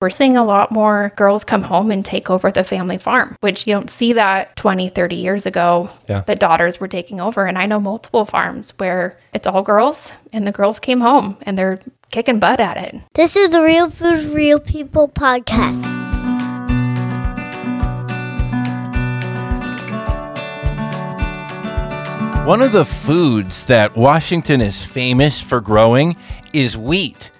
we're seeing a lot more girls come home and take over the family farm, which you don't see that 20, 30 years ago Yeah. that daughters were taking over. And I know multiple farms where it's all girls and the girls came home and they're kicking butt at it. This is the Real Food Real People podcast. One of the foods that Washington is famous for growing is wheat.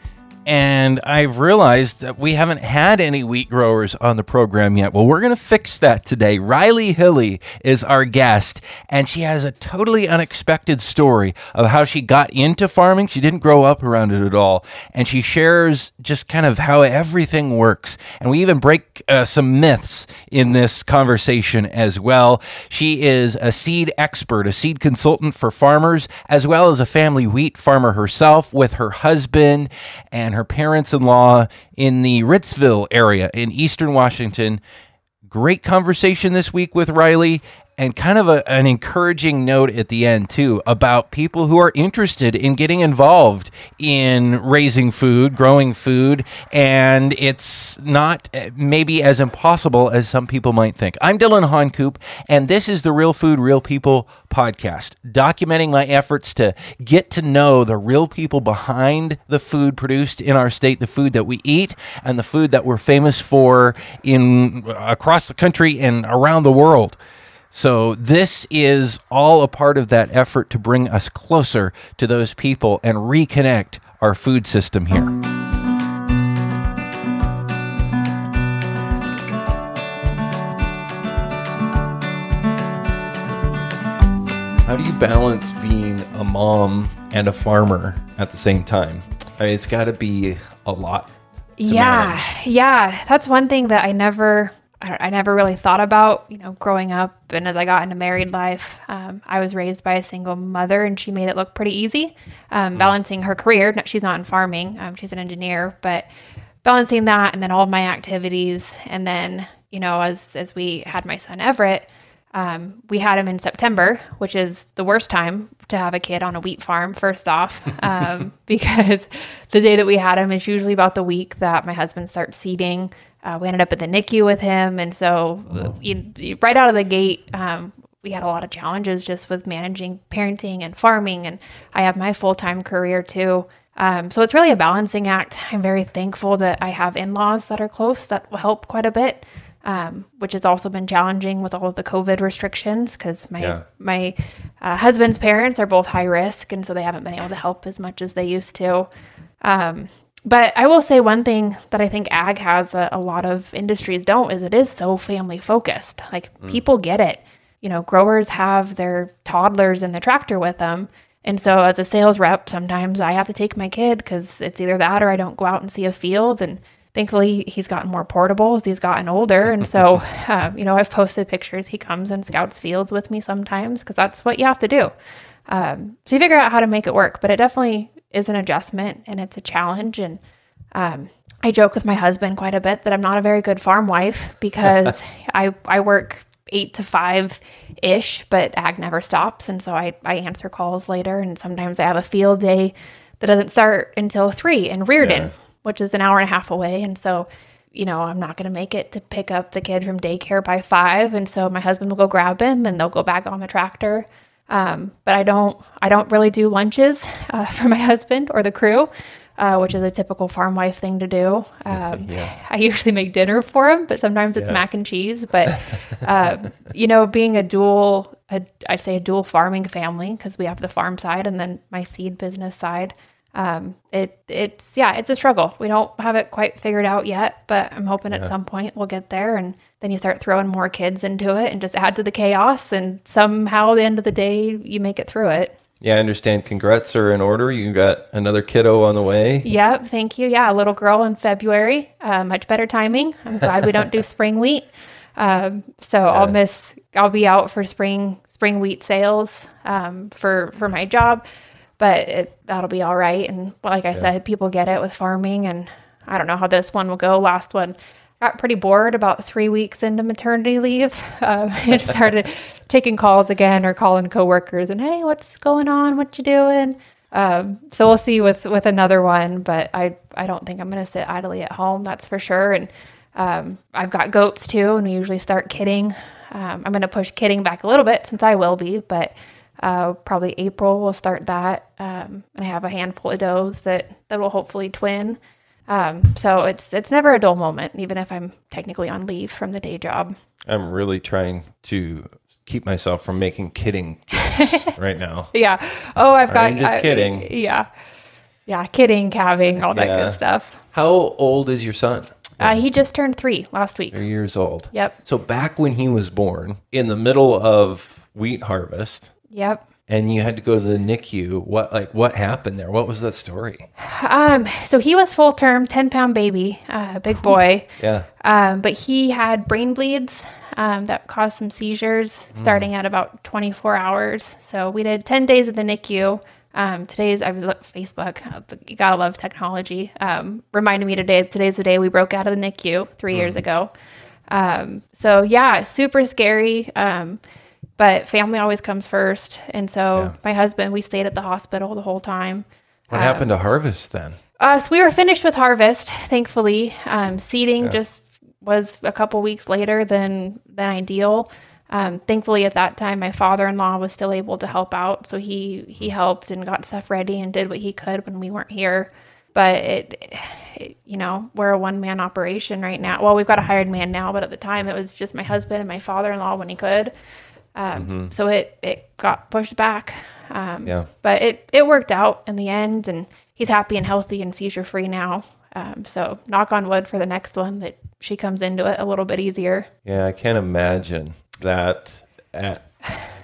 And I've realized that we haven't had any wheat growers on the program yet. Well, we're going to fix that today. Riley Hilly is our guest, and she has a totally unexpected story of how she got into farming. She didn't grow up around it at all. And she shares just kind of how everything works. And we even break uh, some myths in this conversation as well. She is a seed expert, a seed consultant for farmers, as well as a family wheat farmer herself with her husband and her parents in law in the Ritzville area in eastern Washington. Great conversation this week with Riley. And kind of a, an encouraging note at the end, too, about people who are interested in getting involved in raising food, growing food, and it's not uh, maybe as impossible as some people might think. I'm Dillon Honcoop, and this is the Real Food, Real People podcast, documenting my efforts to get to know the real people behind the food produced in our state, the food that we eat, and the food that we're famous for in across the country and around the world. So, this is all a part of that effort to bring us closer to those people and reconnect our food system here. How do you balance being a mom and a farmer at the same time? I mean, it's got to be a lot. to yeah, manage. yeah, that's one thing that I never, I, I never really thought about. You know, growing up and as I got into married life, um, I was raised by a single mother, and she made it look pretty easy. Um, balancing her career, no, she's not in farming; um, she's an engineer, but balancing that and then all of my activities, and then you know, as as we had my son Everett. Um, we had him in September, which is the worst time to have a kid on a wheat farm, first off, um, because the day that we had him is usually about the week that my husband starts seeding. Uh, we ended up at the NICU with him. And so, you, you- right out of the gate, um, we had a lot of challenges just with managing parenting and farming. And I have my full time career too. Um, so it's really a balancing act. I'm very thankful that I have in laws that are close that will help quite a bit um, which has also been challenging with all of the COVID restrictions because my Yeah. my uh, husband's parents are both high risk, and so they haven't been able to help as much as they used to. Um, but I will say one thing that I think ag has that a lot of industries don't is it is so family focused. Like people get it. You know, growers have their toddlers in the tractor with them. And so as a sales rep, sometimes I have to take my kid because it's either that or I don't go out and see a field. And thankfully, he's gotten more portable as he's gotten older. And so, um, you know, I've posted pictures. He comes and scouts fields with me sometimes because that's what you have to do. Um, so you figure out how to make it work, but it definitely is an adjustment and it's a challenge. And um, I joke with my husband quite a bit that I'm not a very good farm wife because I, I work eight to five ish, but ag never stops. And so I, I answer calls later. And sometimes I have a field day that doesn't start until three in Reardan, Yeah. which is an hour and a half away. And so, you know, I'm not going to make it to pick up the kid from daycare by five. And so my husband will go grab him and they'll go back on the tractor. Um, but I don't, I don't really do lunches uh, for my husband or the crew, uh, which is a typical farm wife thing to do. Um, Yeah. I usually make dinner for him, but sometimes it's Yeah. mac and cheese. But um, you know, being a dual, a, I'd say a dual farming family because we have the farm side and then my seed business side. Um, it it's yeah, it's a struggle. We don't have it quite figured out yet, but I'm hoping at some point we'll get there. And then you start throwing more kids into it and just add to the chaos. And somehow, at the end of the day, you make it through it. Yeah, I understand. Congrats are in order. You got another kiddo on the way. Yep, thank you. Yeah, a little girl in February. Uh, much better timing. I'm glad we don't do spring wheat. Um, so I'll miss. I'll be out for spring spring wheat sales um, for for my job, but it, that'll be all right. And like I said, people get it with farming, and I don't know how this one will go. Last one got pretty bored about three weeks into maternity leave um, and started taking calls again or calling coworkers and hey, what's going on? What you doing? Um, so we'll see with with another one, but I I don't think I'm going to sit idly at home. That's for sure. And um, I've got goats too, and we usually start kidding. Um, I'm going to push kidding back a little bit since I will be, but uh, probably April we'll start that. Um, and I have a handful of does that that will hopefully twin. Um, so it's it's never a dull moment, even if I'm technically on leave from the day job. I'm really trying to keep myself from making kidding jokes right now. Yeah. Oh, I've got. I'm just I- kidding. yeah. Yeah, kidding, calving, all that good stuff. How old is your son? Uh, he just turned three last week. Three years old. Yep. So back when he was born, in the middle of wheat harvest, Yep. And you had to go to the NICU. What like what happened there? What was that story? Um, so he was full term, 10 pound baby, uh, big boy. Yeah. Um, but he had brain bleeds um, that caused some seizures starting at about 24 hours. So we did 10 days at the NICU. Um, today's, I was at Facebook. uh, You gotta love technology. Um, reminded me today, today's the day we broke out of the NICU 3 years ago. Um, so yeah, super scary. Um, but family always comes first. And so Yeah. my husband, we stayed at the hospital the whole time. What happened to harvest then? Uh, so we were finished with harvest, thankfully. Um, seeding just was a couple weeks later than than ideal. Um, thankfully, at that time, my father-in-law was still able to help out, so he he helped and got stuff ready and did what he could when we weren't here. But it, it you know, we're a one-man operation right now. Well, we've got a hired man now, but at the time, it was just my husband and my father-in-law when he could. Um, So it it got pushed back. Um, Yeah. but it it worked out in the end, and he's happy and healthy and seizure free now. Um, so knock on wood for the next one that she comes into it a little bit easier. Yeah, I can't imagine that at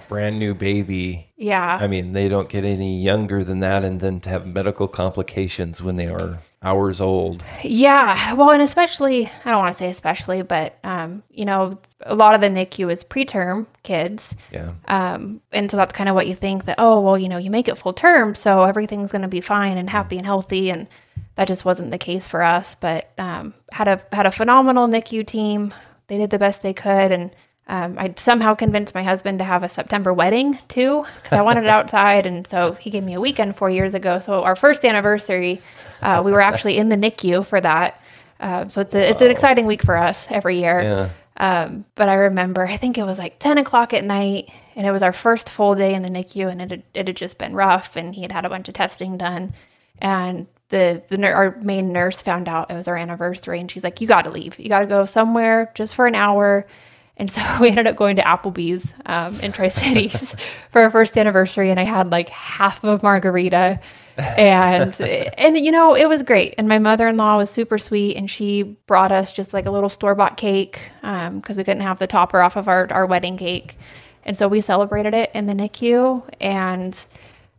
brand new baby. Yeah, I mean, they don't get any younger than that, and then to have medical complications when they are hours old. yeah. Well, and especially I don't want to say especially, but um, you know, a lot of the NICU is preterm kids. Yeah. Um, and so that's kind of what you think that, oh, well, you know, you make it full term, so everything's going to be fine and happy and healthy. And that just wasn't the case for us. But um, had a had a phenomenal NICU team. They did the best they could, and um, I somehow convinced my husband to have a September wedding too, because I wanted it outside. And so he gave me a weekend four years ago. So our first anniversary, uh, we were actually in the NICU for that. Uh, so it's a, it's an exciting week for us every year. Yeah. Um, but I remember, I think it was like 10 o'clock at night, and it was our first full day in the NICU, and it had, it had just been rough, and he had had a bunch of testing done. And the, the our main nurse found out it was our anniversary, and she's like, You got to leave. You got to go somewhere just for an hour. And so we ended up going to Applebee's um, in Tri Cities for our first anniversary, and I had like half of a margarita. and and you know it was great and my mother-in-law was super sweet and she brought us just like a little store-bought cake because we couldn't have the topper off of our, our wedding cake and so we celebrated it in the nicu and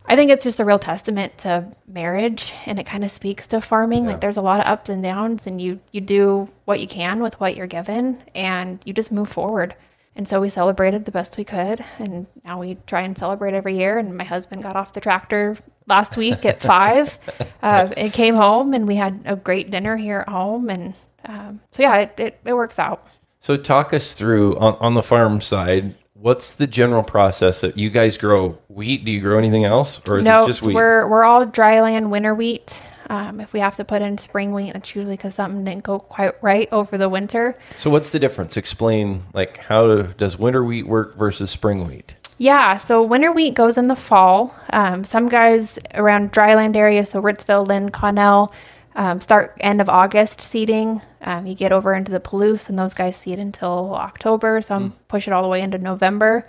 i think it's just a real testament to marriage and it kind of speaks to farming like there's a lot of ups and downs and you you do what you can with what you're given and you just move forward and so we celebrated the best we could. And now we try and celebrate every year. And my husband got off the tractor last week at five uh, and came home, and we had a great dinner here at home. And um, so, yeah, it, it, it works out. So talk us through on, on the farm side. What's the general process that you guys grow wheat? Do you grow anything else, or is no, it just wheat? we're, we're all dryland winter wheat. Um, if we have to put in spring wheat, it's usually because something didn't go quite right over the winter. So what's the difference? Explain like how does winter wheat work versus spring wheat? Yeah, so winter wheat goes in the fall. Um, some guys around dryland areas, so Ritzville, Lind, Connell, um, start end of August seeding. Um, you get over into the Palouse, and those guys seed until October. Some push it all the way into November.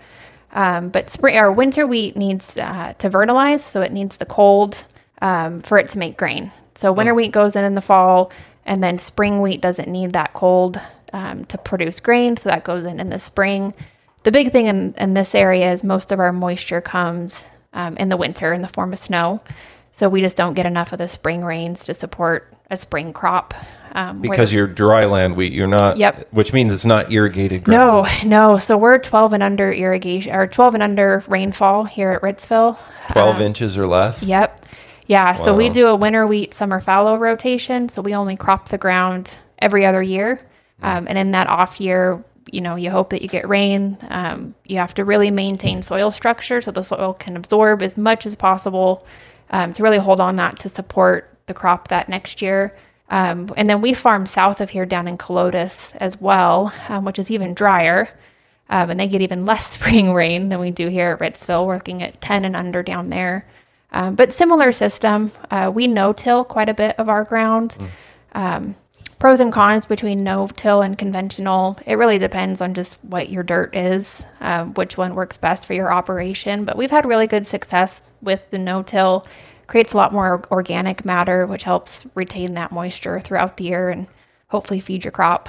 Um, but spring or winter wheat needs uh, to vernalize, so it needs the cold um, for it to make grain. So winter wheat goes in in the fall, and then spring wheat doesn't need that cold um, to produce grain, so that goes in in the spring. The big thing in, in this area is most of our moisture comes um, in the winter in the form of snow. So we just don't get enough of the spring rains to support a spring crop. Um, Because you're dry land wheat, you're not. Yep. Which means it's not irrigated ground. no, no. So we're 12 and under irrigation or 12 and under rainfall here at Ritzville. Twelve inches or less. Yep. Yeah. So we do a winter wheat, summer fallow rotation. So we only crop the ground every other year. Um, and in that off year, you know, you hope that you get rain. Um, you have to really maintain soil structure so the soil can absorb as much as possible um, to really hold on that to support the crop that next year. Um, and then we farm south of here down in Kahlotus as well, um, which is even drier. Um, and they get even less spring rain than we do here at Ritzville. We're looking at 10 and under down there. Um, but similar system. Uh, we no till quite a bit of our ground. Um, pros and cons between no till and conventional. It really depends on just what your dirt is, um, which one works best for your operation. But we've had really good success with the no till. Creates a lot more organic matter, which helps retain that moisture throughout the year and hopefully feed your crop.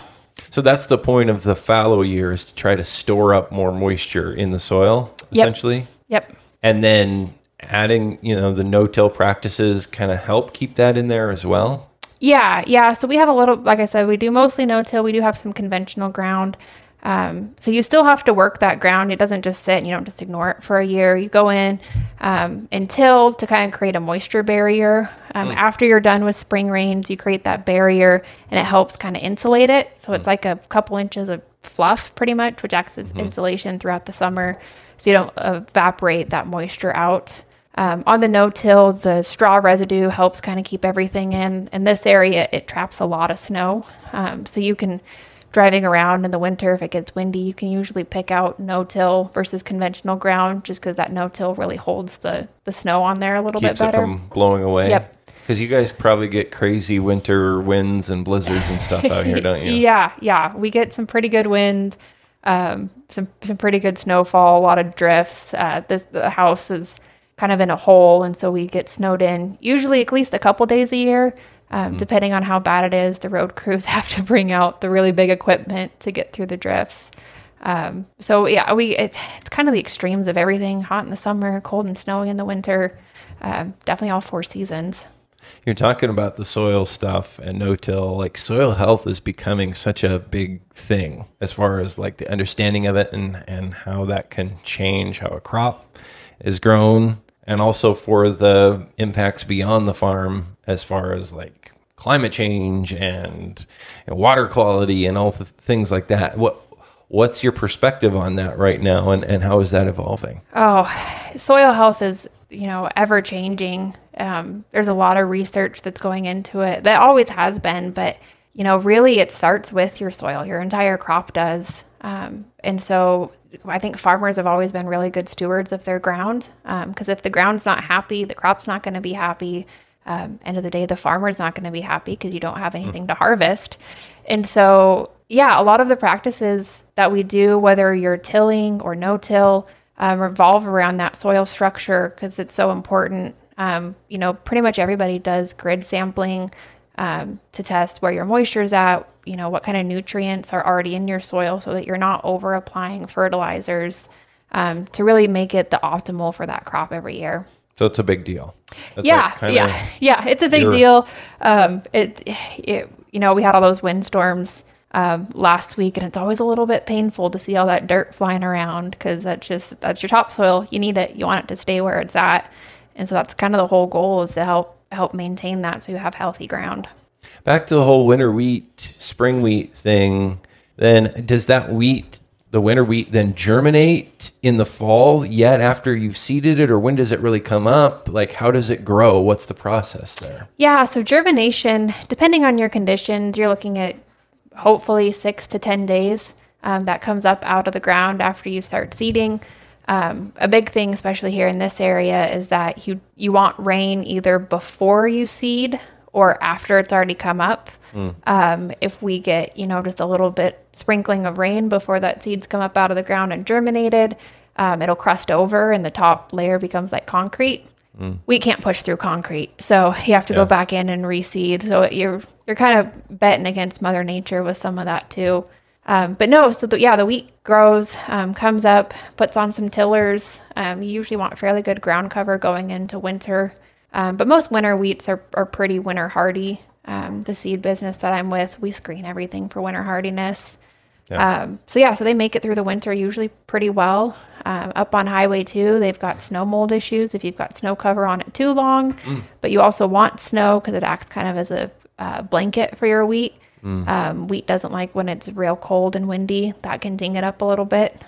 So that's the point of the fallow year is to try to store up more moisture in the soil, Yep. essentially. Yep. And then adding, you know, the no-till practices kind of help keep that in there as well. Yeah, yeah. So we have a little, like I said, we do mostly no till. We do have some conventional ground. Um, so you still have to work that ground. It doesn't just sit and you don't just ignore it for a year. You go in um, and till to kind of create a moisture barrier. Um, After you're done with spring rains, you create that barrier and it helps kind of insulate it. So it's like a couple inches of fluff pretty much, which acts as insulation throughout the summer. So you don't evaporate that moisture out. Um, on the no-till, the straw residue helps kind of keep everything in. In this area, it traps a lot of snow, um, so you can driving around in the winter if it gets windy, you can usually pick out no-till versus conventional ground, just because that no-till really holds the the snow on there a little Keeps bit better. Keeps it from blowing away. Yep. Because you guys probably get crazy winter winds and blizzards and stuff out here, don't you? Yeah, yeah, we get some pretty good wind, um, some some pretty good snowfall, a lot of drifts. Uh, this the house is kind of in a hole, and so we get snowed in usually at least a couple days a year. Um, Depending on how bad it is, the road crews have to bring out the really big equipment to get through the drifts. Um, so yeah, we it's, it's kind of the extremes of everything: hot in the summer, cold and snowy in the winter. Um, definitely all four seasons. You're talking about the soil stuff and no-till. Like soil health is becoming such a big thing as far as like the understanding of it and and how that can change how a crop is grown, and also for the impacts beyond the farm as far as like climate change and, and water quality and all the things like that. What what's your perspective on that right now, and and how is that evolving? Oh, soil health is, you know, ever changing. Um, there's a lot of research that's going into it. That always has been, but you know, really, it starts with your soil. Your entire crop does, um, and so I think farmers have always been really good stewards of their ground. Because if the ground's not happy, the crop's not going to be happy. Um, end of the day, the farmer's not going to be happy because you don't have anything to harvest. And so, yeah, a lot of the practices that we do, whether you're tilling or no till, um, revolve around that soil structure because it's so important. Um, you know, pretty much everybody does grid sampling um, to test where your moisture is at, you know, what kind of nutrients are already in your soil so that you're not over applying fertilizers um, to really make it the optimal for that crop every year. So it's a big deal. That's yeah, like yeah, yeah. It's a big your- deal. Um, it, it, you know, we had all those windstorms um, last week, and it's always a little bit painful to see all that dirt flying around because that's just that's your topsoil. You need it. You want it to stay where it's at, and so that's kind of the whole goal is to help help maintain that so you have healthy ground. Back to the whole winter wheat, spring wheat thing. Then does that wheat, the winter wheat, then germinate in the fall yet after you've seeded it, or when does it really come up? Like, how does it grow? What's the process there? Yeah, so germination, depending on your conditions, you're looking at hopefully six to 10 days um, that comes up out of the ground after you start seeding. Um, a big thing, especially here in this area, is that you, you want rain either before you seed or after it's already come up. Um, if we get, you know, just a little bit sprinkling of rain before that seeds come up out of the ground and germinated, um, it'll crust over and the top layer becomes like concrete we can't push through concrete, so you have to Yeah. go back in and reseed. So you're you're kind of betting against Mother Nature with some of that too. Um, but no, so the, yeah, the wheat grows, um, comes up, puts on some tillers. Um, you usually want fairly good ground cover going into winter, um, but most winter wheats are, are pretty winter hardy. Um, the seed business that I'm with, we screen everything for winter hardiness. Yeah. Um, so yeah, so they make it through the winter usually pretty well. Um, up on Highway two, they've got snow mold issues if you've got snow cover on it too long. But you also want snow because it acts kind of as a uh, blanket for your wheat. Um, wheat doesn't like when it's real cold and windy. That can ding it up a little bit.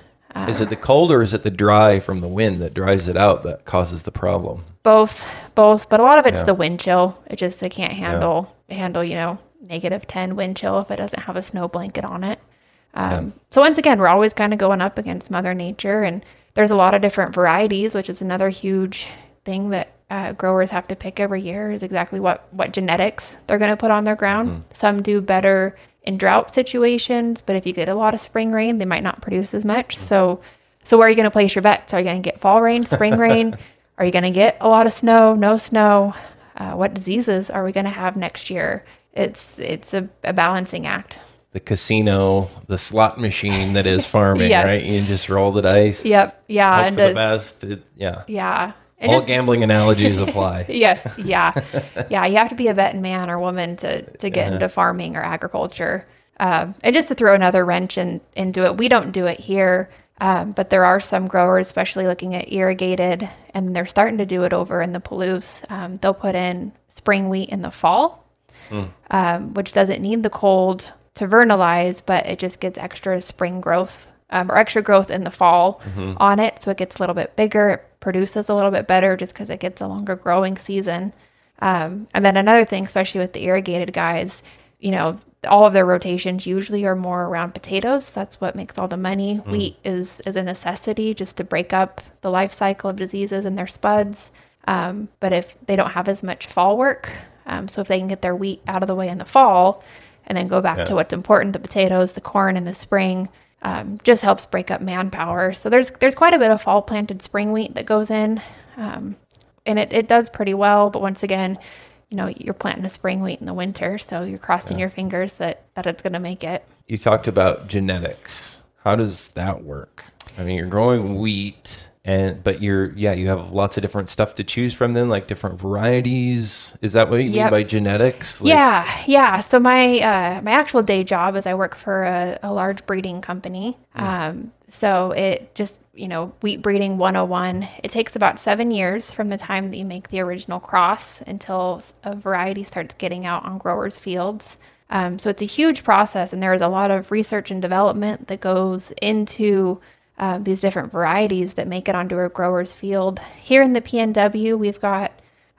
is it the cold or is it the dry from the wind that dries it out that causes the problem? both both but a lot of it's Yeah. the wind chill it just they can't handle handle you know negative 10 wind chill if it doesn't have a snow blanket on it um, so once again we're always kind of going up against mother nature and there's a lot of different varieties which is another huge thing that uh, growers have to pick every year is exactly what what genetics they're going to put on their ground some do better in drought situations but if you get a lot of spring rain they might not produce as much so so where are you going to place your bets are you going to get fall rain spring rain are you going to get a lot of snow? No snow? Uh, what diseases are we going to have next year? It's it's a, a balancing act. The casino, the slot machine that is farming, Yes. right? You just roll the dice. Yep. Yeah. And for the the- best. It- yeah. yeah. It All gambling analogies apply. yes. Yeah. yeah. You have to be a vet man or woman to to get into farming or agriculture. Um, and just to throw another wrench in, into it, we don't do it here. Um, but there are some growers, especially looking at irrigated, and they're starting to do it over in the Palouse. Um, they'll put in spring wheat in the fall, um, which doesn't need the cold to vernalize, but it just gets extra spring growth um, or extra growth in the fall on it. So it gets a little bit bigger, it produces a little bit better just because it gets a longer growing season. Um, and then another thing, especially with the irrigated guys, you know, all of their rotations usually are more around potatoes. That's what makes all the money. Wheat is is a necessity just to break up the life cycle of diseases in their spuds. Um, but if they don't have as much fall work, um, so if they can get their wheat out of the way in the fall, and then go back Yeah. to what's important, the potatoes, the corn in the spring, um, just helps break up manpower. So there's there's quite a bit of fall planted spring wheat that goes in, um, and it, it does pretty well. But once again, you know you're planting a spring wheat in the winter, so you're crossing your fingers that that it's going to make it. You talked about genetics. How does that work? I mean, you're growing wheat, and but you're yeah, you have lots of different stuff to choose from. Then, like different varieties. Is that what you mean by genetics? Like, yeah, yeah. So my uh, my actual day job is I work for a, a large breeding company. Um, so it just you know wheat breeding 101. It takes about seven years from the time that you make the original cross until a variety starts getting out on growers' fields. Um, so it's a huge process, and there is a lot of research and development that goes into uh, these different varieties that make it onto a grower's field. Here in the PNW, we've got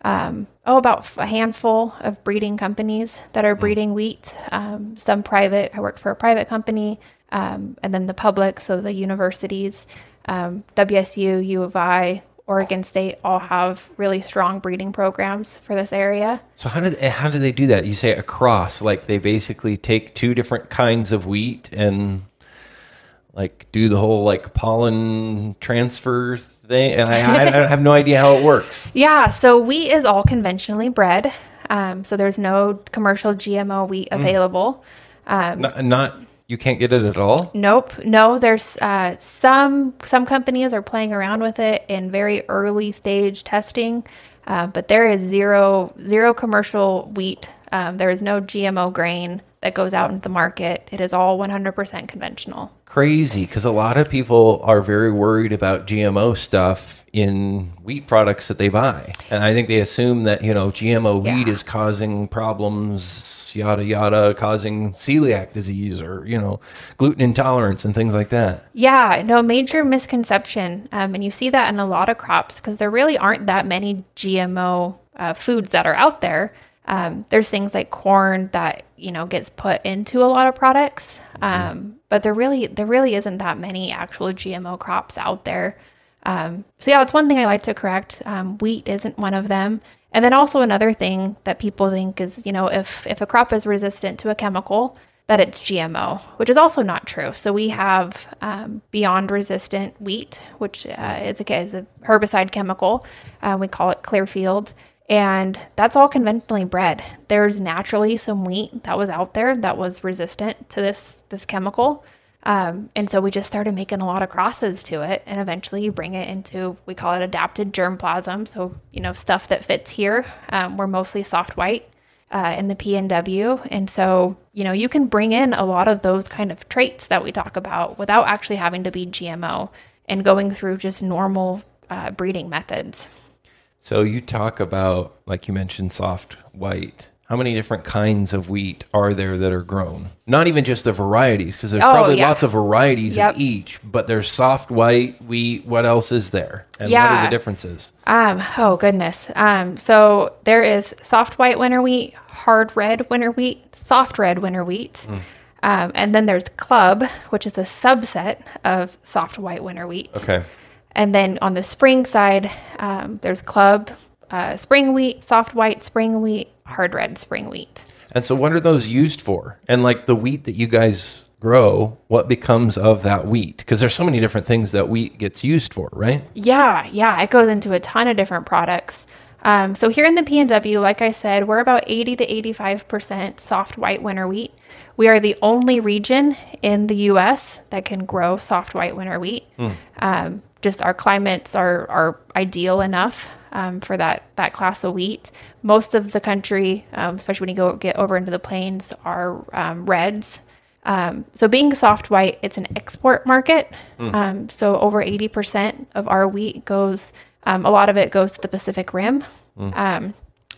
um, oh, about a handful of breeding companies that are breeding wheat. Um, some private. I work for a private company, um, and then the public. So the universities, um, WSU, U of I, Oregon State, all have really strong breeding programs for this area. So how did how do they do that? You say a cross, like they basically take two different kinds of wheat and like do the whole like pollen transfer thing. And I, I, I have no idea how it works. Yeah, so wheat is all conventionally bred. Um, so there's no commercial GMO wheat available. Um, Not, not you can't get it at all. Nope. No, there's uh, some some companies are playing around with it in very early stage testing, uh, but there is zero zero commercial wheat. Um, there is no GMO grain that goes out into the market. It is all 100% conventional. Crazy, because a lot of people are very worried about GMO stuff in wheat products that they buy, and I think they assume that you know GMO wheat is causing problems, yada yada, causing celiac disease or you know gluten intolerance and things like that. Yeah, no major misconception, um, and you see that in a lot of crops because there really aren't that many GMO uh, foods that are out there. Um, there's things like corn that you know gets put into a lot of products, um, but there really there really isn't that many actual GMO crops out there. Um, so yeah, that's one thing I like to correct. Um, wheat isn't one of them. And then also another thing that people think is, you know, if if a crop is resistant to a chemical, that it's GMO, which is also not true. So we have um, beyond resistant wheat, which uh, is, a, is a herbicide chemical. Uh, we call it Clearfield. And that's all conventionally bred. There's naturally some wheat that was out there that was resistant to this this chemical. Um, and so we just started making a lot of crosses to it. And eventually you bring it into, we call it adapted germplasm. So, you know, stuff that fits here. Um, we're mostly soft white uh, in the PNW. And so, you know, you can bring in a lot of those kind of traits that we talk about without actually having to be GMO and going through just normal uh, breeding methods. So you talk about like you mentioned soft white. how many different kinds of wheat are there that are grown? Not even just the varieties, because there's Oh, probably yeah. lots of varieties Yep. of each, but there's soft white wheat. What else is there? And what are Yeah. the differences? Um, oh goodness. Um, so there is soft white winter wheat, hard red winter wheat, soft red winter wheat. Mm. Um, and then there's club, which is a subset of soft white winter wheat. Okay. And then on the spring side, um, there's club, uh, spring wheat, soft white spring wheat, hard red spring wheat. And so, what are those used for? And like the wheat that you guys grow, what becomes of that wheat? Because there's so many different things that wheat gets used for, right? Yeah, yeah, it goes into a ton of different products. Um, so here in the PNW, like I said, we're about 80 to 85% soft white winter wheat. We are the only region in the U.S. that can grow soft white winter wheat. Um, just our climates are, are ideal enough um, for that, that class of wheat. Most of the country, um, especially when you go get over into the plains, are um, reds. Um, so being soft white, it's an export market. Um, so over 80% of our wheat goes, um, a lot of it goes to the Pacific Rim. Um,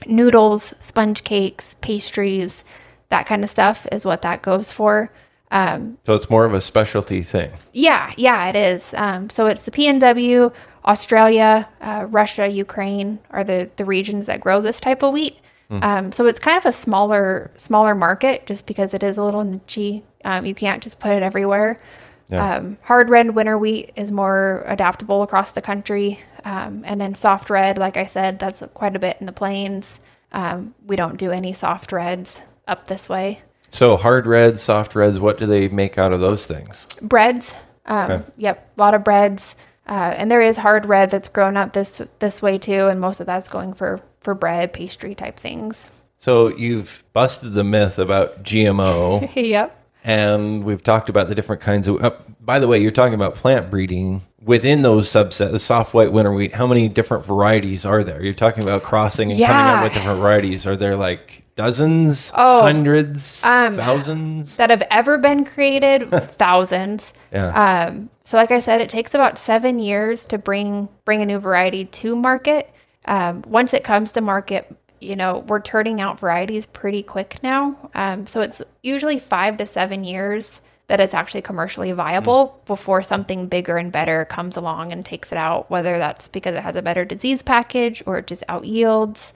noodles, sponge cakes, pastries, that kind of stuff is what that goes for. Um, So it's more of a specialty thing. yeah, yeah, it is. Um, so it's the PNW, Australia, uh, Russia, Ukraine are the, the regions that grow this type of wheat. Um, so it's kind of a smaller smaller market just because it is a little niche. Um, you can't just put it everywhere. Yeah. Um, hard red winter wheat is more adaptable across the country. Um, and then soft red, like I said, that's quite a bit in the plains. Um, we don't do any soft reds up this way. So hard reds, soft reds, what do they make out of those things? breads. Um, Okay. Yep, a lot of breads, uh, and there is hard red that's grown up this this way too, and most of that's going for for bread, pastry type things. So you've busted the myth about GMO, yep. And we've talked about the different kinds of. Uh, by the way, you're talking about plant breeding within those subsets, the soft white winter wheat. How many different varieties are there? You're talking about crossing and coming Yeah. up with different varieties. Are there like dozens, Oh, hundreds, um, thousands? That have ever been created, thousands. Yeah. Um, so, like I said, it takes about seven years to bring bring a new variety to market. Um, once it comes to market, you know, we're turning out varieties pretty quick now. Um, so it's usually five to seven years that it's actually commercially viable before something bigger and better comes along and takes it out, whether that's because it has a better disease package or it just out yields.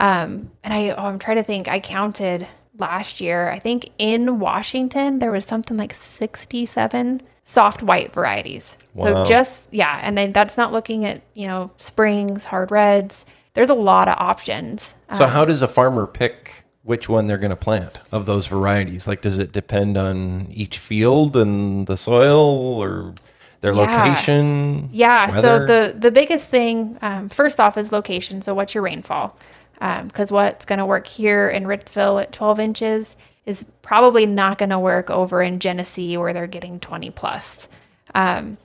Um, and I, oh, I'm trying to think, I counted last year, I think in Washington, there was something like 67 soft white varieties. Wow. So just, yeah. And then that's not looking at, you know, springs, hard reds. There's a lot of options. So Um, how does a farmer pick which one they're going to plant of those varieties? Like, does it depend on each field and the soil or their Yeah. location? Yeah. weather? So the the biggest thing, um, first off, is location. So what's your rainfall? Because what's going to work here in Ritzville at 12 inches is probably not going to work over in Genesee where they're getting 20 plus. Um,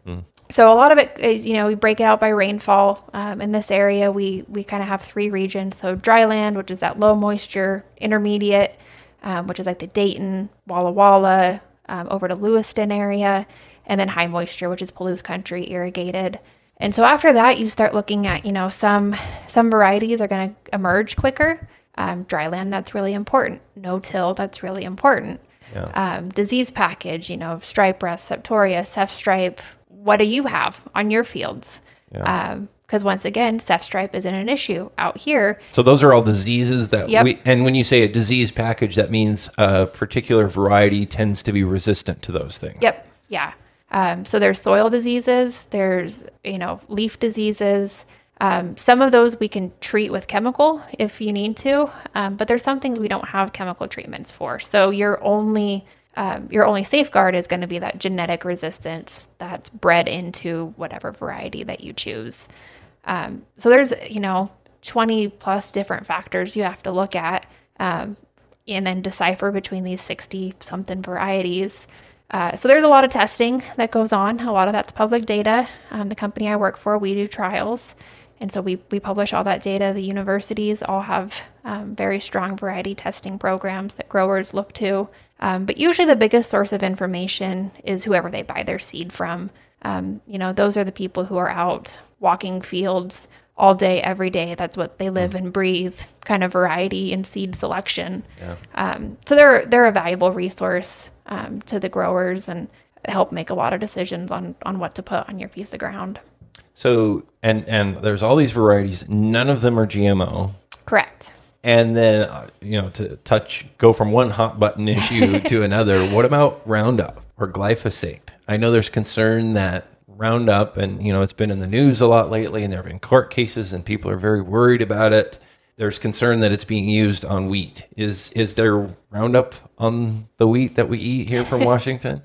So a lot of it is, you know, we break it out by rainfall. Um, in this area, we we kind of have three regions. So dry land, which is that low moisture, intermediate, um, which is like the Dayton, Walla Walla, um, over to Lewiston area, and then high moisture, which is Palouse country, irrigated. And so after that, you start looking at, you know, some some varieties are going to emerge quicker. Um, dry land, that's really important. No till, that's really important Yeah. um, disease package, you know, stripe rust, septoria, ceph stripe. What do you have on your fields? Yeah. Because once again, ceph stripe isn't an issue out here. So those are all diseases that Yep. we. And when you say a disease package, that means a particular variety tends to be resistant to those things. Yep. Yeah. Um, so there's soil diseases. There's you know leaf diseases. Um, some of those we can treat with chemical if you need to, um, but there's some things we don't have chemical treatments for. So you're only um, your only safeguard is going to be that genetic resistance that's bred into whatever variety that you choose. Um, so there's you know 20 plus different factors you have to look at, um, and then decipher between these 60 something varieties. Uh, so there's a lot of testing that goes on. A lot of that's public data. Um, the company I work for, we do trials, and so we we publish all that data. The universities all have um, very strong variety testing programs that growers look to. Um, but usually, the biggest source of information is whoever they buy their seed from. Um, you know, those are the people who are out walking fields, all day, every day. That's what they live and breathe. Kind of variety and seed selection. Yeah. Um, so they're they're a valuable resource um, to the growers and help make a lot of decisions on on what to put on your piece of ground. So and and there's all these varieties. None of them are GMO. Correct. And then uh, you know to touch go from one hot button issue to another. What about Roundup or glyphosate? I know there's concern that Roundup and you know it's been in the news a lot lately, and there have been court cases, and people are very worried about it. There's concern that it's being used on wheat. Is is there Roundup on the wheat that we eat here from Washington?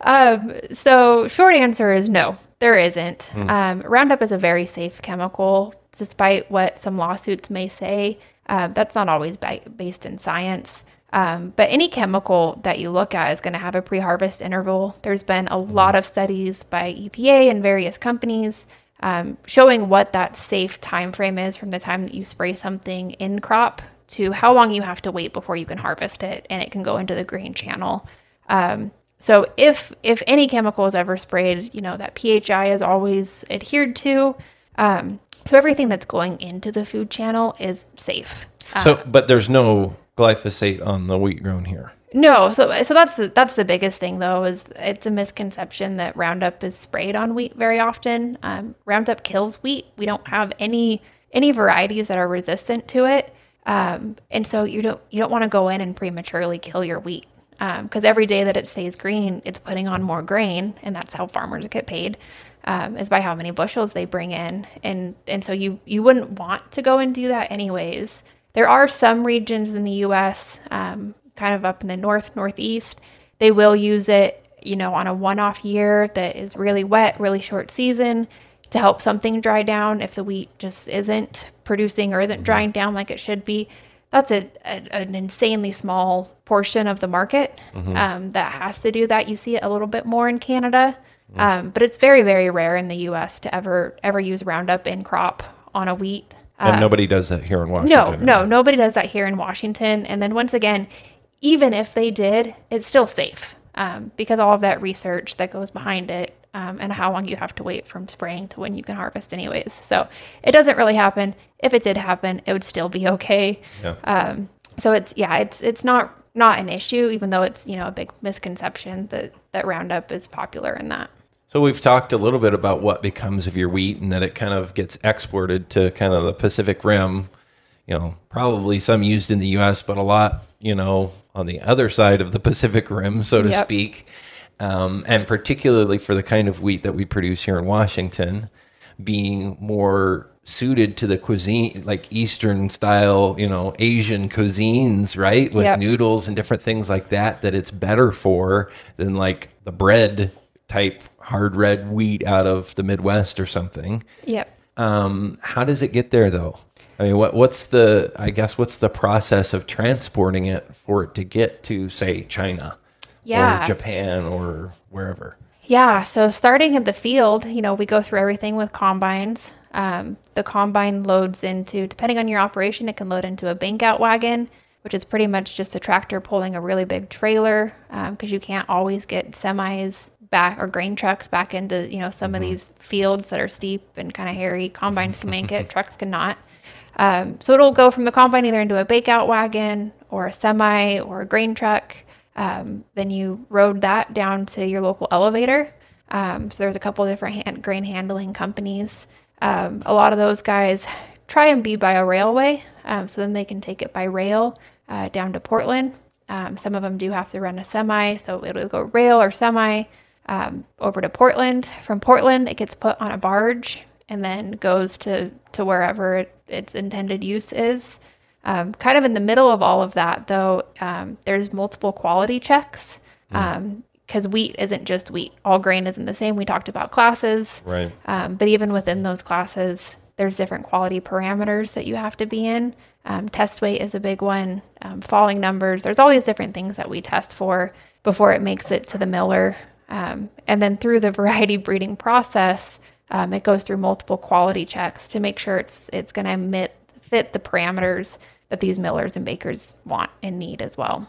Um, so short answer is no, there isn't. Um, Roundup is a very safe chemical, despite what some lawsuits may say. Um, that's not always ba- based in science. Um, but any chemical that you look at is going to have a pre-harvest interval. There's been a lot of studies by EPA and various companies um, showing what that safe time frame is from the time that you spray something in crop to how long you have to wait before you can harvest it, and it can go into the grain channel. Um, so if if any chemical is ever sprayed, you know that PHI is always adhered to. Um, so everything that's going into the food channel is safe. So, but there's no glyphosate on the wheat grown here. No, so so that's the that's the biggest thing though is it's a misconception that Roundup is sprayed on wheat very often. Um, Roundup kills wheat. We don't have any any varieties that are resistant to it, um, and so you don't you don't want to go in and prematurely kill your wheat because every day that it stays green, it's putting on more grain, and that's how farmers get paid. Um, is by how many bushels they bring in, and and so you you wouldn't want to go and do that anyways. There are some regions in the U.S. Um, kind of up in the north northeast. They will use it you know on a one-off year that is really wet really short season to help something dry down if the wheat just isn't producing or isn't drying down like it should be. That's a, a an insanely small portion of the market um, that has to do that. You see it a little bit more in canada um, but it's very very rare in the us to ever ever use roundup in crop on a wheat And nobody does that here in Washington. no, no, nobody does that here in Washington. And then once again, even if they did, it's still safe um, because all of that research that goes behind it um, and how long you have to wait from spraying to when you can harvest, anyways. So it doesn't really happen. If it did happen, it would still be okay. Yeah. Um, so it's yeah, it's it's not not an issue, even though it's you know a big misconception that that Roundup is popular in that. So we've talked a little bit about what becomes of your wheat and that it kind of gets exported to kind of the Pacific Rim. You know, probably some used in the U.S., but a lot, you know, on the other side of the Pacific Rim, so to Yep. speak. Um, and particularly for the kind of wheat that we produce here in Washington, being more suited to the cuisine, like Eastern style, you know, Asian cuisines, right? With Yep. noodles and different things like that, that it's better for than like the bread type hard red wheat out of the Midwest or something. Yep. Um, how does it get there though? I mean, what what's the I guess what's the process of transporting it for it to get to say China Yeah. or Japan or wherever? Yeah, so starting at the field, you know, we go through everything with combines. Um, the combine loads into, depending on your operation, it can load into a bank out wagon, which is pretty much just a tractor pulling a really big trailer because you can't always get semis back or grain trucks back into, you know, some of these fields that are steep and kind of hairy. Combines can make it, trucks cannot. Um, so it'll go from the combine either into a bank out wagon or a semi or a grain truck. Um, then you rode that down to your local elevator. Um, so there's a couple different hand, grain handling companies. Um, a lot of those guys try and be by a railway, um, so then they can take it by rail uh, down to Portland. Um, some of them do have to run a semi, so it'll go rail or semi um, over to Portland. From Portland, it gets put on a barge and then goes to to wherever it, its intended use is. Um, kind of in the middle of all of that, though, um, there's multiple quality checks because wheat isn't just wheat. All grain isn't the same. We talked about classes, Right. um, but even within those classes, there's different quality parameters that you have to be in. Um, test weight is a big one. Um, falling numbers. There's all these different things that we test for before it makes it to the miller. Um, and then through the variety breeding process, um, it goes through multiple quality checks to make sure it's it's going to fit the parameters that these millers and bakers want and need as well.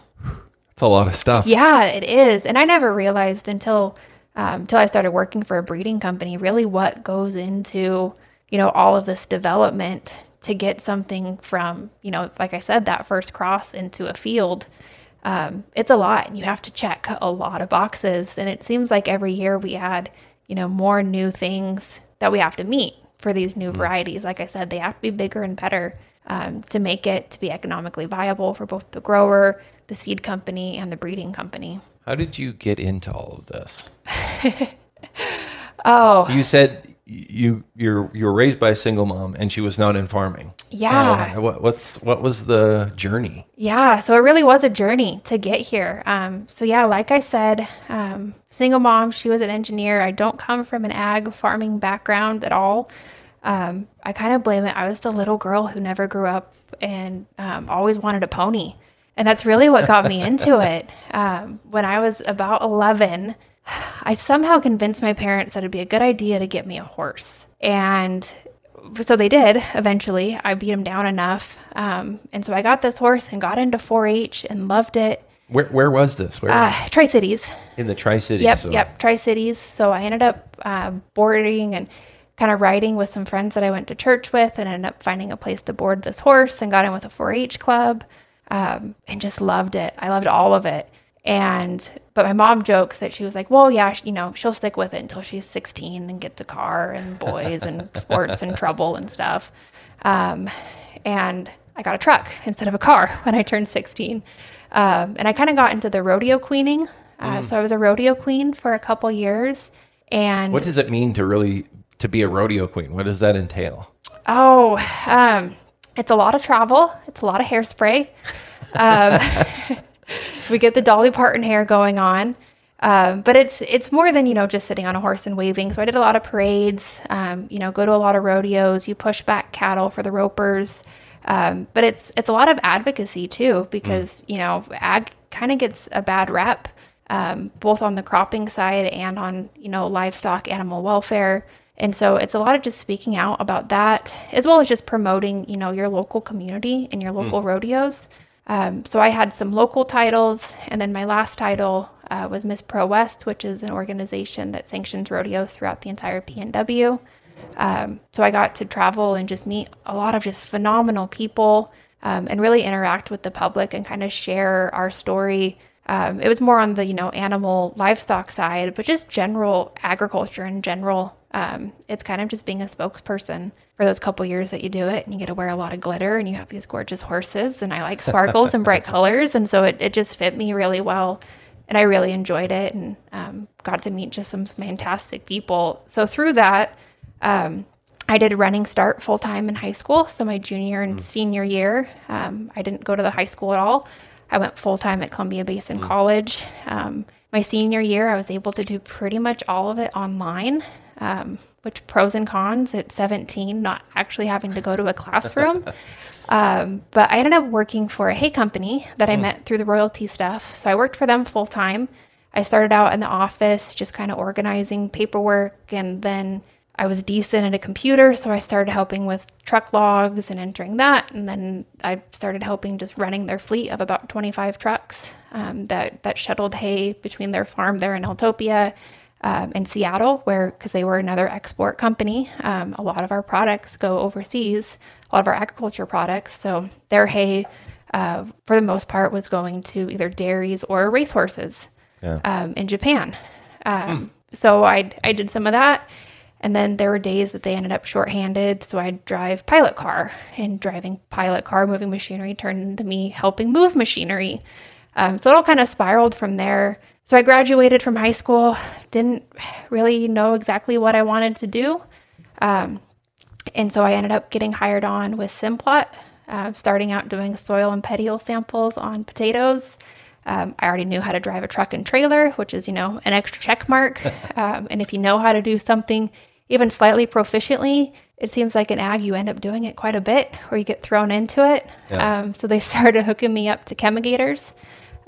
It's a lot of stuff. Yeah, it is. And I never realized until um, until I started working for a breeding company really what goes into you know, all of this development to get something from, you know, like I said, that first cross into a field. Um, it's a lot and you have to check a lot of boxes. And it seems like every year we add, you know, more new things that we have to meet for these new varieties. Like I said, they have to be bigger and better um, to make it to be economically viable for both the grower, the seed company, and the breeding company. How did you get into all of this? Oh, You said you you're you were raised by a single mom and she was not in farming. Yeah. So what, what's what was the journey? Yeah, so it really was a journey to get here. Um, so yeah, like I said, um, single mom. She was an engineer. I don't come from an ag farming background at all. Um, I kind of blame it. I was the little girl who never grew up and um, always wanted a pony, and that's really what got me into it. Um, when I was about eleven, I somehow convinced my parents that it'd be a good idea to get me a horse, and so they did eventually. I beat them down enough. Um, and so I got this horse and got into 4 H and loved it. Where where was this? Where Uh, Tri Cities. in the Tri Cities? Yep, so- yep, Tri Cities. So I ended up uh, boarding and kind of riding with some friends that I went to church with and ended up finding a place to board this horse and got in with a 4 H club um, and just loved it. I loved all of it. And, but my mom jokes that she was like, well, yeah, you know, she'll stick with it until she's 16 and gets a car and boys and sports and trouble and stuff. Um, and I got a truck instead of a car when I turned 16. Um, and I kind of got into the rodeo queening. Uh, So I was a rodeo queen for a couple years. And What does it mean to really to be a rodeo queen? What does that entail? Oh, um, it's a lot of travel. It's a lot of hairspray. Um, we get the Dolly Parton hair going on. Um, but it's it's more than you know just sitting on a horse and waving. So I did a lot of parades. Um, you know, go to a lot of rodeos. You push back cattle for the ropers. Um, but it's it's a lot of advocacy too because you know ag kind of gets a bad rep um, both on the cropping side and on you know livestock animal welfare and so it's a lot of just speaking out about that as well as just promoting you know your local community and your local rodeos um, so i had some local titles and then my last title uh, was miss pro west which is an organization that sanctions rodeos throughout the entire pnw um, so I got to travel and just meet a lot of just phenomenal people um, and really interact with the public and kind of share our story. Um, it was more on the you know animal livestock side, but just general agriculture in general. Um, it's kind of just being a spokesperson for those couple years that you do it, and you get to wear a lot of glitter, and you have these gorgeous horses, and I like sparkles and bright colors, and so it, it just fit me really well and I really enjoyed it and um, got to meet just some fantastic people. So through that, um, I did running start full time in high school. So my junior and senior year, um, I didn't go to the high school at all. I went full time at Columbia Basin College. Um, my senior year, I was able to do pretty much all of it online, um, which pros and cons at 17, not actually having to go to a classroom. Um, but I ended up working for a hay company that I met through the royalty stuff. So I worked for them full time. I started out in the office, just kind of organizing paperwork, and then I was decent at a computer, so I started helping with truck logs and entering that. And then I started helping just running their fleet of about 25 trucks um, that that shuttled hay between their farm there in Eltopia um, in Seattle, where because they were another export company, um, a lot of our products go overseas. A lot of our agriculture products, so their hay, uh, for the most part, was going to either dairies or racehorses Yeah. um, in Japan. Um, So I I did some of that, and then there were days that they ended up shorthanded, so I'd drive pilot car, and driving pilot car, moving machinery turned into me helping move machinery. Um, so it all kind of spiraled from there. So I graduated from high school, didn't really know exactly what I wanted to do. Um, and so I ended up getting hired on with Simplot, uh, starting out doing soil and petiole samples on potatoes. Um, I already knew how to drive a truck and trailer, which is, you know, an extra check mark. um, and if you know how to do something even slightly proficiently, it seems like in ag, you end up doing it quite a bit or you get thrown into it. Yeah. Um, so they started hooking me up to chemigators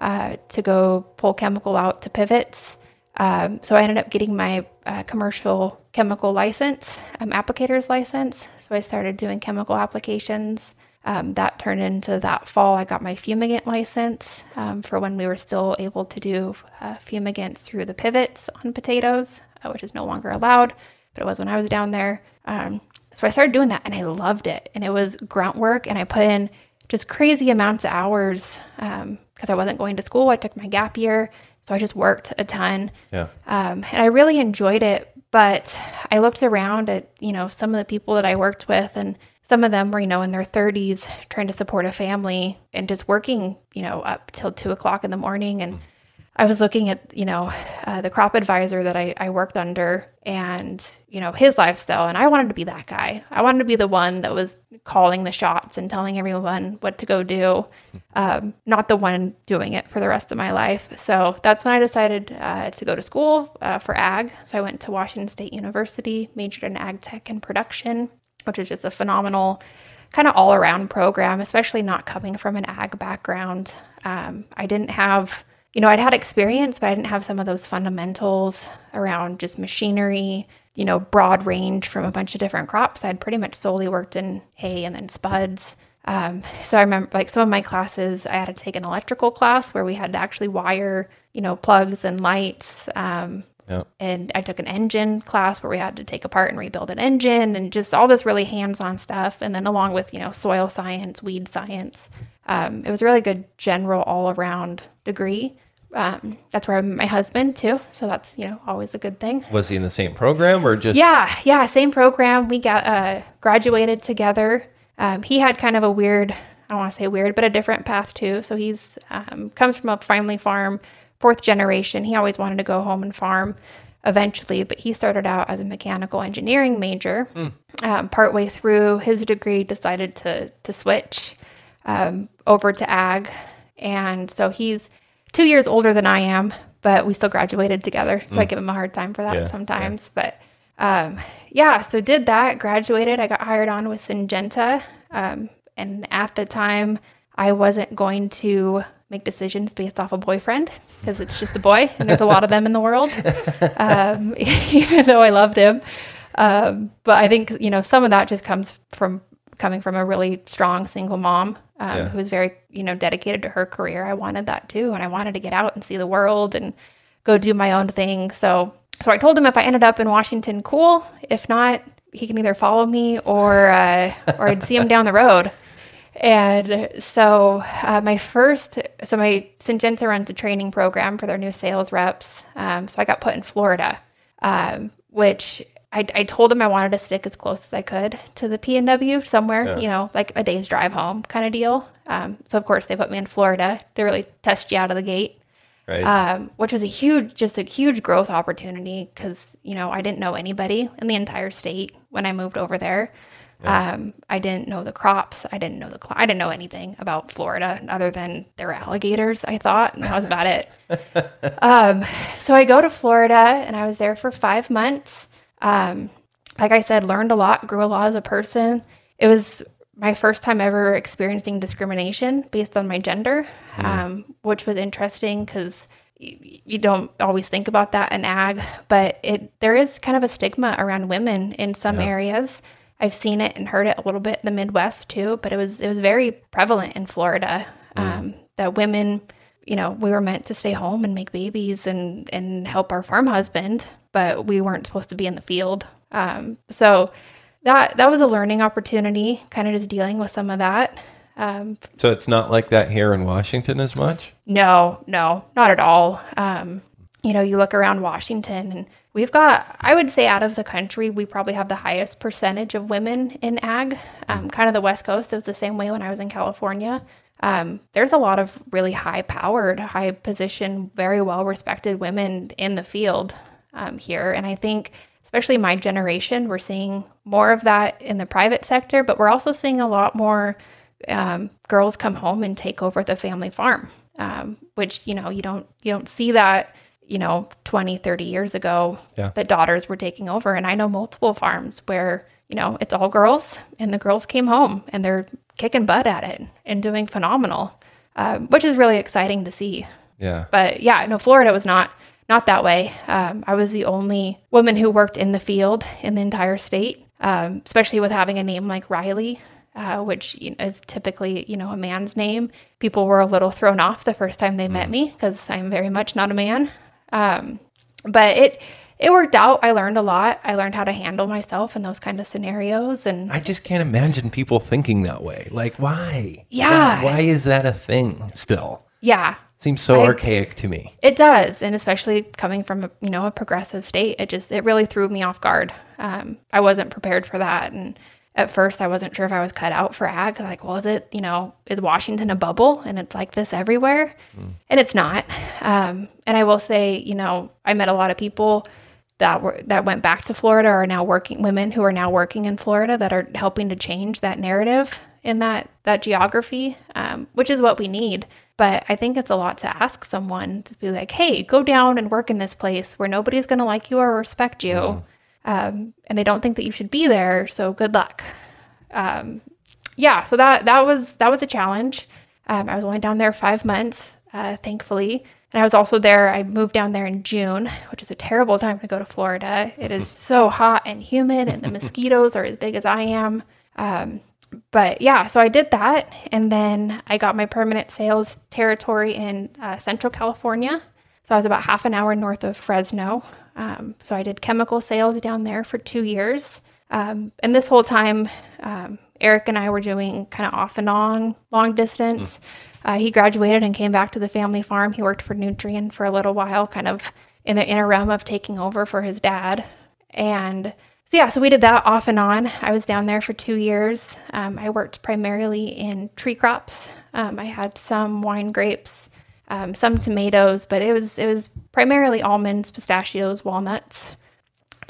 uh, to go pull chemical out to pivots. Um, so I ended up getting my uh, commercial chemical license, um, applicator's license. So I started doing chemical applications. Um, that turned into that fall. I got my fumigant license um, for when we were still able to do uh, fumigants through the pivots on potatoes, uh, which is no longer allowed, but it was when I was down there. Um, so I started doing that and I loved it. And it was grunt work and I put in just crazy amounts of hours because I wasn't going to school. I took my gap year. So I just worked a ton. Yeah. Um, and I really enjoyed it. But I looked around at, you know, some of the people that I worked with and some of them were, you know, in their 30s trying to support a family and just working, you know, up till two o'clock in the morning. And I was looking at, you know, uh, the crop advisor that I, I worked under and, you know, his lifestyle. And I wanted to be that guy. I wanted to be the one that was calling the shots and telling everyone what to go do, um, not the one doing it for the rest of my life. So that's when I decided uh, to go to school uh, for ag. So I went to Washington State University, majored in ag tech and production, which is just a phenomenal kind of all around program, especially not coming from an ag background. Um, I didn't have you know, I'd had experience, but I didn't have some of those fundamentals around just machinery, you know, broad range from a bunch of different crops. I'd pretty much solely worked in hay and then spuds. Um, so I remember like some of my classes, I had to take an electrical class where we had to actually wire, you know, plugs and lights. Um, Yep. and I took an engine class where we had to take apart and rebuild an engine and just all this really hands-on stuff. And then along with, you know, soil science, weed science, um, it was a really good general all-around degree. Um, that's where I met my husband too. So that's, you know, always a good thing. Was he in the same program or just? Yeah, yeah, same program. We got uh, graduated together. Um, he had kind of a weird, I don't want to say weird, but a different path too. So he's um, comes from a family farm, fourth generation. He always wanted to go home and farm eventually, but he started out as a mechanical engineering major. Um, partway through his degree, decided to to switch um, over to ag, and so he's two years older than I am, but we still graduated together. So I give him a hard time for that Yeah, yeah. sometimes. But um, yeah, so did that, graduated. I got hired on with Syngenta. Um, and at the time, I wasn't going to make decisions based off a boyfriend because it's just a boy and there's a lot of them in the world, um, even though I loved him. Um, but I think, you know, some of that just comes from coming from a really strong single mom um, Yeah. who was very, you know, dedicated to her career. I wanted that too. And I wanted to get out and see the world and go do my own thing. So, so I told him if I ended up in Washington, cool. If not, he can either follow me or, uh, or I'd see him down the road. And so uh, my first, so my Syngenta runs a training program for their new sales reps. Um, so I got put in Florida, um, which I, I told him I wanted to stick as close as I could to the P and W somewhere, Yeah. you know, like a day's drive home kind of deal. Um, so of course they put me in Florida. They really test you out of the gate Right. um, which was a huge, just a huge growth opportunity because you know I didn't know anybody in the entire state when I moved over there. Um, I didn't know the crops. I didn't know the. Cl- I didn't know anything about Florida other than there were alligators. I thought, and that was about it. um, so I go to Florida, and I was there for five months. Um, like I said, learned a lot, grew a lot as a person. It was my first time ever experiencing discrimination based on my gender, um, which was interesting because you don't always think about that in ag, but it there is kind of a stigma around women in some areas. I've seen it and heard it a little bit in the Midwest too, but it was it was very prevalent in Florida um, that women, you know, we were meant to stay home and make babies and and help our farm husband, but we weren't supposed to be in the field. Um, so that that was a learning opportunity, kind of just dealing with some of that. Um, so it's not like that here in Washington as much. no, no, not at all. Um, you know, you look around Washington and we've got, I would say, out of the country, we probably have the highest percentage of women in ag. Um, kind of the West Coast, it was the same way when I was in California. Um, there's a lot of really high powered, high position, very well respected women in the field um, here. And I think, especially my generation, we're seeing more of that in the private sector, but we're also seeing a lot more um, girls come home and take over the family farm um, which you know you don't you don't see that you know 20 30 years ago Yeah. that daughters were taking over and i know multiple farms where you know it's all girls and the girls came home and they're kicking butt at it and doing phenomenal um, which is really exciting to see Yeah. but yeah, no, Florida was not not that way. Um, I was the only woman who worked in the field in the entire state, um, especially with having a name like Riley, uh, which you know, is typically you know a man's name. People were a little thrown off the first time they met me because I'm very much not a man. Um, but it it worked out. I learned a lot. I learned how to handle myself in those kind of scenarios. And I just can't imagine people thinking that way. Like, why? Yeah. Why, why is that a thing still? yeah, Seems so I- archaic to me. It does, and especially coming from a, you know a progressive state, it just it really threw me off guard. Um, I wasn't prepared for that, and at first I wasn't sure if I was cut out for ag. Like, well, is it you know is Washington a bubble and it's like this everywhere? And it's not. Um, and I will say, you know, I met a lot of people that were that went back to Florida are now working women who are now working in Florida that are helping to change that narrative in that that geography, um, which is what we need. But I think it's a lot to ask someone to be like, "Hey, go down and work in this place where nobody's going to like you or respect you, um, and they don't think that you should be there. So good luck." Um, yeah, so that that was that was a challenge. Um, I was only down there five months, uh, thankfully, and I was also there. I moved down there in June, which is a terrible time to go to Florida. It is so hot and humid, and the mosquitoes are as big as I am. Um, but yeah, so I did that, and then I got my permanent sales territory in uh, Central California. So I was about half an hour north of Fresno. Um, so I did chemical sales down there for two years. Um, and this whole time, um, Eric and I were doing kind of off and on long distance. Uh, he graduated and came back to the family farm. He worked for Nutrien for a little while, kind of in the interim of taking over for his dad. And so, yeah, so we did that off and on. I was down there for two years. Um, I worked primarily in tree crops. Um, I had some wine grapes, um, some tomatoes, but it was it was primarily almonds, pistachios, walnuts.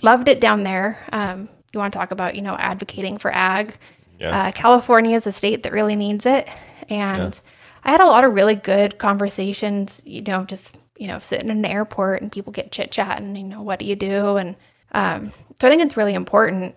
Loved it down there. Um, you want to talk about you know advocating for ag? Yeah. Uh, California is a state that really needs it, and I had a lot of really good conversations. You know, just you know, sitting in an airport and people get chit chatting. You know, what do you do? And um, so I think it's really important.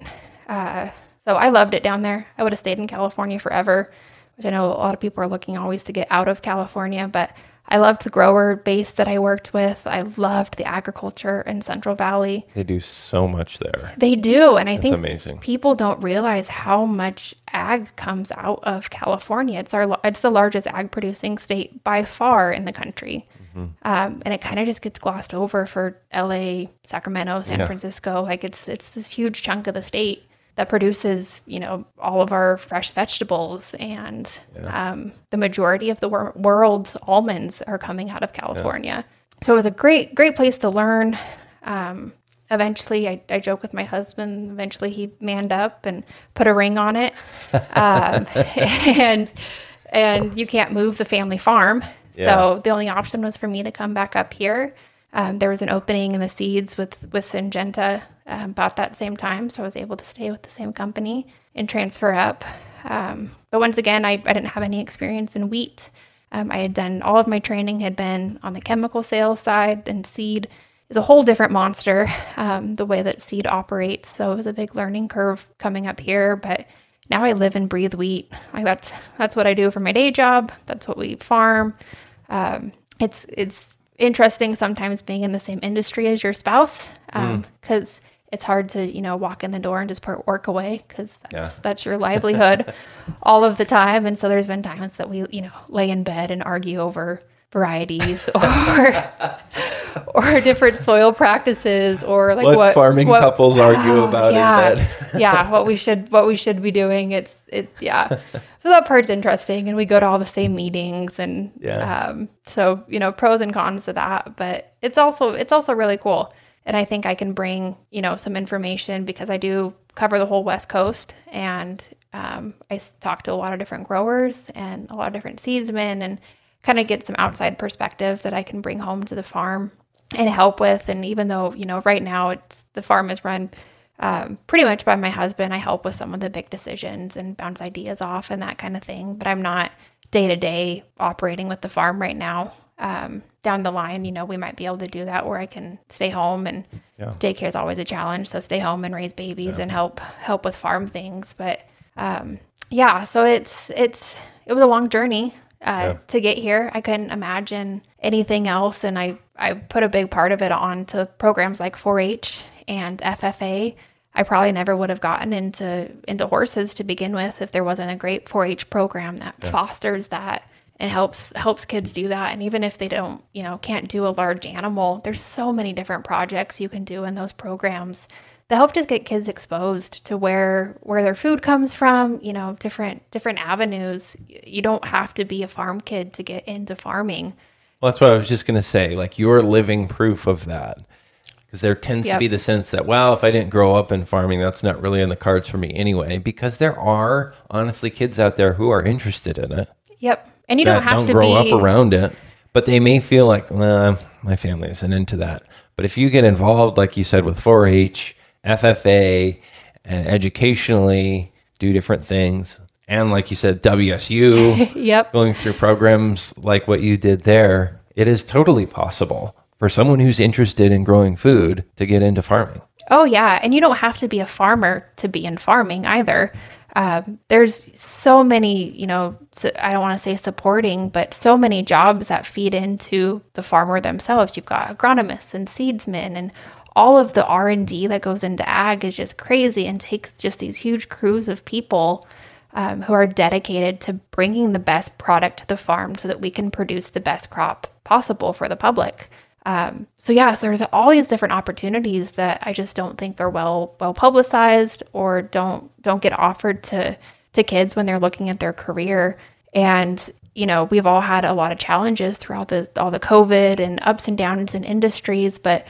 Uh, so I loved it down there. I would have stayed in California forever, which I know a lot of people are looking always to get out of California, but I loved the grower base that I worked with. I loved the agriculture in Central Valley. They do so much there. They do, and I think amazing. people don't realize how much ag comes out of California. It's our it's the largest ag producing state by far in the country, um, and it kind of just gets glossed over for L.A., Sacramento, San Yeah. Francisco. Like it's it's this huge chunk of the state that produces you know all of our fresh vegetables and um, the majority of the wor- world's almonds are coming out of California. So it was a great great place to learn. Um, eventually, I, I joke with my husband. Eventually, he manned up and put a ring on it, um, and and you can't move the family farm. Yeah. So the only option was for me to come back up here. Um, there was an opening in the seeds with with Syngenta um, about that same time, so I was able to stay with the same company and transfer up. Um, but once again, I, I didn't have any experience in wheat. Um, I had done all of my training had been on the chemical sales side, and seed is a whole different monster. Um, the way that seed operates, so it was a big learning curve coming up here. But now I live and breathe wheat. Like that's that's what I do for my day job. That's what we farm. Um, it's it's interesting sometimes being in the same industry as your spouse hmm. um, because it's hard to you know walk in the door and just put work away because that's Yeah. that's your livelihood all of the time. And so there's been times that we you know lay in bed and argue over varieties or or different soil practices or like What what, farming what- couples argue about in yeah, bed. yeah, what we should what we should be doing. It's it yeah. So that part's interesting, and we go to all the same meetings, and Yeah. um, so you know pros and cons to that. But it's also it's also really cool, and I think I can bring you know some information because I do cover the whole West Coast, and um, I talk to a lot of different growers and a lot of different seedsmen, and kind of get some outside perspective that I can bring home to the farm and help with. And even though you know right now it's the farm is run um, pretty much by my husband. I help with some of the big decisions and bounce ideas off and that kind of thing. But I'm not day to day operating with the farm right now. Um, down the line, you know, we might be able to do that where I can stay home and Yeah. daycare is always a challenge. So stay home and raise babies and help help with farm things. But um, yeah, so it's it's it was a long journey uh, to get here. I couldn't imagine anything else, and I I put a big part of it on to programs like 4-H and FFA. I probably never would have gotten into into horses to begin with if there wasn't a great 4-H program that fosters that and helps helps kids do that and even if they don't you know can't do a large animal there's so many different projects you can do in those programs that help just get kids exposed to where where their food comes from you know different different avenues. You don't have to be a farm kid to get into farming. Well that's what i was just going to say like you're living proof of that. Because there tends yep. to be the sense that well if i didn't grow up in farming that's not really in the cards for me anyway because there are honestly kids out there who are interested in it. Yep. And you don't have don't to grow be... up around it, but they may feel like, well, my family isn't into that. But if you get involved, like you said, with 4-H, FFA, and educationally do different things, and like you said, WSU, yep, going through programs like what you did there, it is totally possible for someone who's interested in growing food to get into farming. Oh yeah, and you don't have to be a farmer to be in farming either. Um, there's so many, you know, I don't want to say supporting, but so many jobs that feed into the farmer themselves. You've got agronomists and seedsmen and all of the R&D that goes into ag is just crazy and takes just these huge crews of people um, who are dedicated to bringing the best product to the farm so that we can produce the best crop possible for the public. Um, so yeah, so there's all these different opportunities that I just don't think are well well publicized or don't don't get offered to to kids when they're looking at their career. And you know, we've all had a lot of challenges throughout the all the COVID and ups and downs in industries, but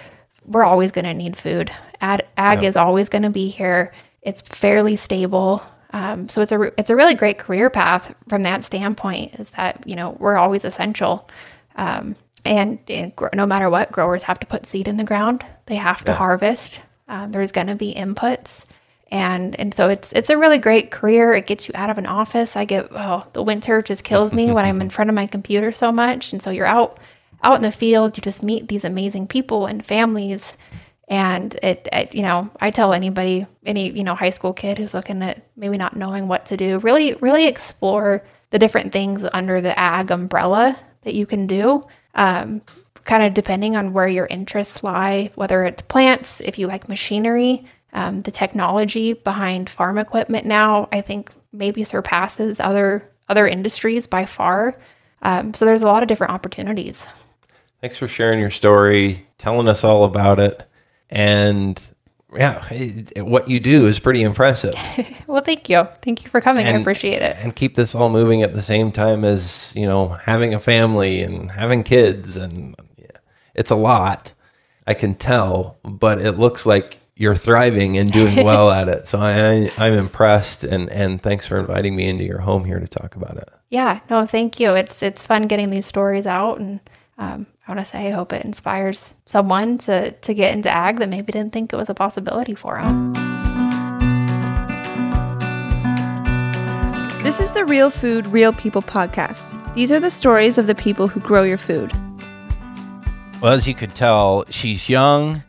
we're always going to need food. Ag, ag is always going to be here. It's fairly stable. Um, so it's a it's a really great career path from that standpoint. Is that you know we're always essential. Um, and, and, no matter what, growers have to put seed in the ground. They have to yeah. harvest. Um, there's going to be inputs, and and so it's it's a really great career. It gets you out of an office. I get oh the winter just kills me when I'm in front of my computer so much, and so you're out out in the field. You just meet these amazing people and families, and it, it you know I tell anybody any you know high school kid who's looking at maybe not knowing what to do really really explore the different things under the ag umbrella that you can do um, kind of depending on where your interests lie, whether it's plants, if you like machinery, um, the technology behind farm equipment now, I think maybe surpasses other other industries by far. Um, so there's a lot of different opportunities. Thanks for sharing your story, telling us all about it, and yeah, what you do is pretty impressive. well, thank you. Thank you for coming. And, I appreciate it. And keep this all moving at the same time as, you know, having a family and having kids. And yeah, it's a lot, I can tell, but it looks like you're thriving and doing well at it. So I, I'm impressed. And, and thanks for inviting me into your home here to talk about it. Yeah, no, thank you. It's, it's fun getting these stories out and, um, I want to say I hope it inspires someone to to get into ag that maybe didn't think it was a possibility for them. This is the Real Food, Real People podcast. These are the stories of the people who grow your food. Well, as you could tell, she's young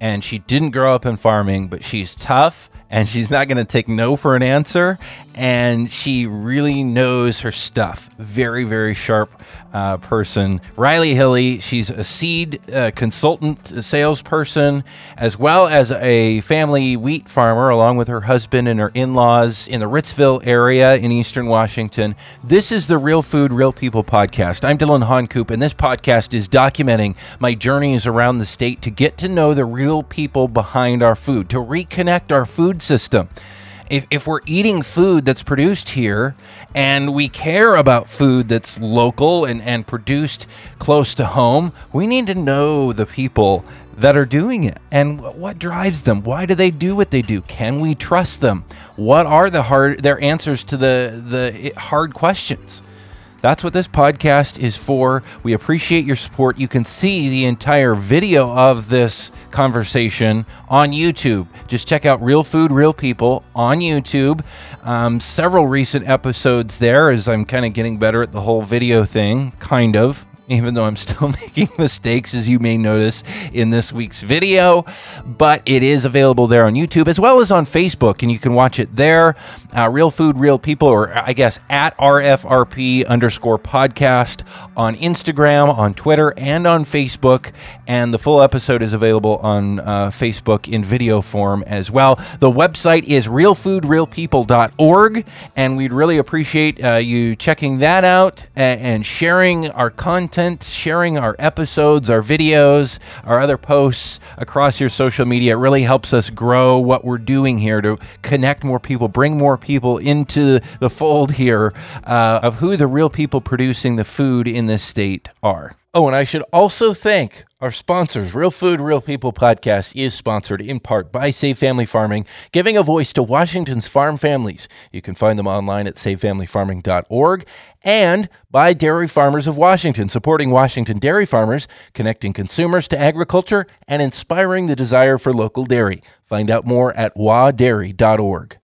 and she didn't grow up in farming, but she's tough and she's not going to take no for an answer. And she really knows her stuff. Very, very sharp uh, person. Riley Hilly, she's a seed uh, consultant, a salesperson, as well as a family wheat farmer, along with her husband and her in laws in the Ritzville area in eastern Washington. This is the Real Food, Real People podcast. I'm Dillon Honcoop, and this podcast is documenting my journeys around the state to get to know the real people behind our food, to reconnect our food system if, if we're eating food that's produced here and we care about food that's local and, and produced close to home, we need to know the people that are doing it and what drives them. Why do they do what they do? Can we trust them? What are the hard their answers to the the hard questions? That's what this podcast is for. We appreciate your support. You can see the entire video of this conversation on YouTube. Just check out Real Food, Real People on YouTube. Um, several recent episodes there as I'm kind of getting better at the whole video thing, kind of. even though I'm still making mistakes, as you may notice in this week's video. But it is available there on YouTube as well as on Facebook, and you can watch it there. Uh, Real Food, Real People, or I guess at RFRP underscore podcast on Instagram, on Twitter, and on Facebook. And the full episode is available on uh, Facebook in video form as well. The website is realfoodrealpeople.org, and we'd really appreciate uh, you checking that out and, sharing our content, sharing our episodes, our videos, our other posts across your social media. It really helps us grow what we're doing here to connect more people, bring more people into the fold here uh, of who the real people producing the food in this state are. Oh, and I should also thank our sponsors. Real Food, Real People podcast is sponsored in part by Save Family Farming, giving a voice to Washington's farm families. You can find them online at savefamilyfarming.org and by Dairy Farmers of Washington, supporting Washington dairy farmers, connecting consumers to agriculture, and inspiring the desire for local dairy. Find out more at wadairy.org.